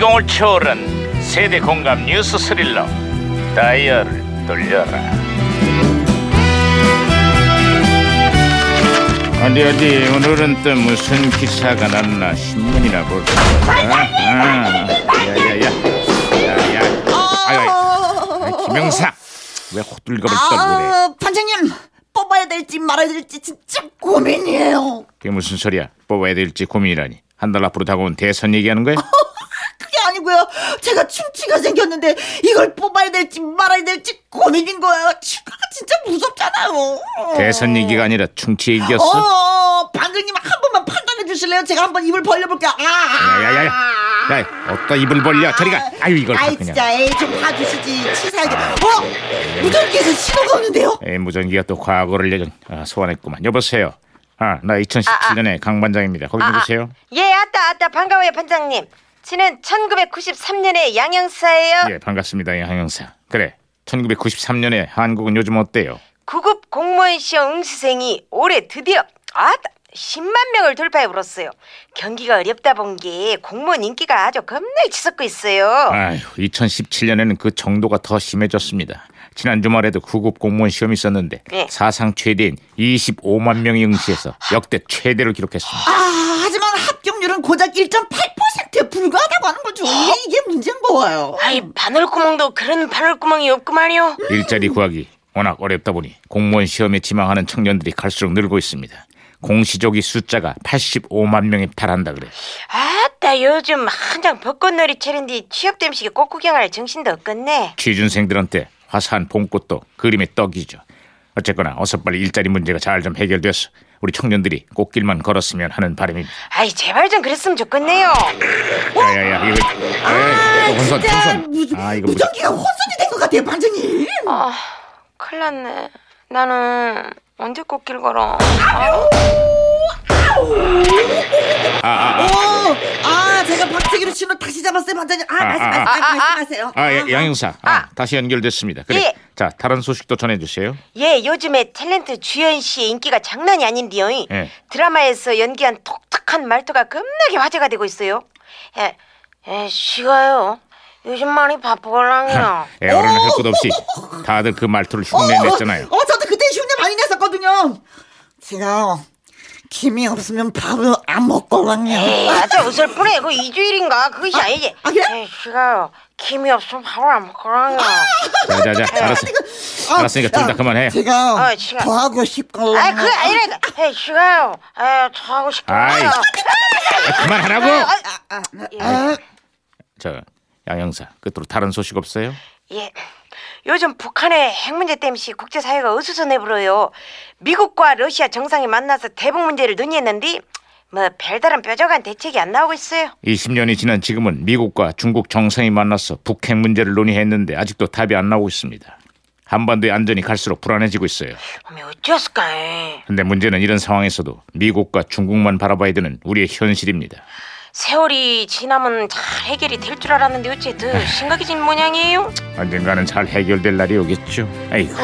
시공을 초월한 세대 공감 뉴스 스릴러 다이얼을 돌려라. 어디 어디 오늘은 또 무슨 기사가 났나 신문이나 볼까? 아, 야야야 야야 아유 아유, 김영사 왜 호들갑을 떨고 그래? 아, 반장님 뽑아야 될지 말아야 될지 진짜 고민이에요. 그게 무슨 소리야? 뽑아야 될지 고민이라니. 한 달 앞으로 다가온 대선 얘기하는 거야? 아니고요. 제가 충치가 생겼는데 이걸 뽑아야 될지 말아야 될지 고민인 거예요. 치과가 진짜 무섭잖아요. 대선 얘기가 아니라 충치 얘기였어? 어, 방금님 한 번만 판단해 주실래요? 제가 한번 입을 벌려볼게요. 아, 야야야야 야 어디다 입을 벌려 저리가 아유 이걸 다 아이 그냥 진짜 에이 좀 봐주시지 치사하게. 어, 무전기에서 신호가 오는데요. 에, 무전기가 또 과거를 예전 아, 소환했구만 여보세요 아 나 2017년의 강 반장입니다 거기 누구세요? 예, 아따, 아따, 반가워요, 반장님. 저는 1993년의 양형사예요. 예 반갑습니다 양형사 그래 1993년에 한국은 요즘 어때요? 구급 공무원 시험 응시생이 올해 드디어 아따 10만 명을 돌파해 불었어요. 경기가 어렵다 본 게 공무원 인기가 아주 겁나게 치솟고 있어요. 아휴 2017년에는 그 정도가 더 심해졌습니다 지난 주말에도 구급 공무원 시험이 있었는데 네. 사상 최대인 25만 명이 응시해서 역대 최대를 기록했습니다 아, 하지만 합격률은 고작 1.8%에 불과하다고 하는 거죠. 이게, 이게 문제인 거예요. 아이 바늘구멍도 그런 바늘구멍이 없구만요. 일자리 구하기 워낙 어렵다 보니 공무원 시험에 지망하는 청년들이 갈수록 늘고 있습니다. 공시조기 숫자가 85만 명에 달한다 그래. 아따 요즘 한장 벚꽃놀이 차린디 취업 댐식에 꽃 구경할 정신도 없겠네. 취준생들한테 화사한 봄꽃도 그림의 떡이죠. 어쨌거나 어서 빨리 일자리 문제가 잘 좀 해결돼서 우리 청년들이 꽃길만 걸었으면 하는 바람입니다. 아이 제발 좀 그랬으면 좋겠네요. 야야야 이거 아, 에이, 또 혼선 진짜 혼선. 무, 아 이거 무슨 무전기가 혼선이 된 것 같아요, 반장님. 아 큰일 났네. 나는 언제 꽃길 걸어? 아우. 아, 아, 아. 오, 아, 제가 박치기로 신호 다시 잡았어요, 반장님. 아, 아, 말씀, 아, 말씀, 아, 아, 말씀하세요. 아, 예, 양형사. 아, 아. 다시 연결됐습니다. 그래. 예. 자, 다른 소식도 전해주세요. 예, 요즘에 탤런트 주현 씨의 인기가 장난이 아닌데요. 예. 드라마에서 연기한 독특한 말투가 겁나게 화제가 되고 있어요. 예, 예, 쉬가요. 요즘 많이 바쁘걸랑요. 예, 어른은 할것 없이 다들 그 말투를 흉내냈잖아요. 어, 어, 저도 그때 흉내 많이 냈었거든요. 제가 김이 없으면 밥을 안 먹거든요. 에이, 아주 웃을 뿐에 그 이주일인가 그것이 아, 니지 아, 그래? 예, 쉬가요. 김이 없으면 밥을 안 먹거랑요. 자, 자, 자, 알았어. 알았으니까 둘 다 그만해. 제가 아, 지금- 더 하고 싶거든요. 아, 그게 아니라, 예, 쉬가요. 에, 저 하고 아이. 싶어요. 그만하라고! 아, 저, 양형사, 끝으로 다른 소식 없어요? 예. 요즘 북한의 핵 문제 때문에 국제사회가 어수선해 불어요. 미국과 러시아 정상이 만나서 대북 문제를 논의했는데 뭐 별다른 뾰족한 대책이 안 나오고 있어요. 20년이 지난 지금은 미국과 중국 정상이 만나서 북핵 문제를 논의했는데 아직도 답이 안 나오고 있습니다. 한반도의 안전이 갈수록 불안해지고 있어요. 어머 어찌했을까? 근데 문제는 이런 상황에서도 미국과 중국만 바라봐야 되는 우리의 현실입니다. 세월이 지나면 잘 해결이 될 줄 알았는데 어째 더 심각해진 모양이에요? 언젠가는 잘 해결될 날이 오겠죠. 아이고.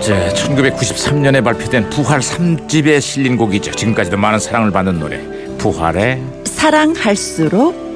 자, 1993년에 발표된 부활 3집에 실린 곡이죠. 지금까지도 많은 사랑을 받는 노래. 부활의 사랑할수록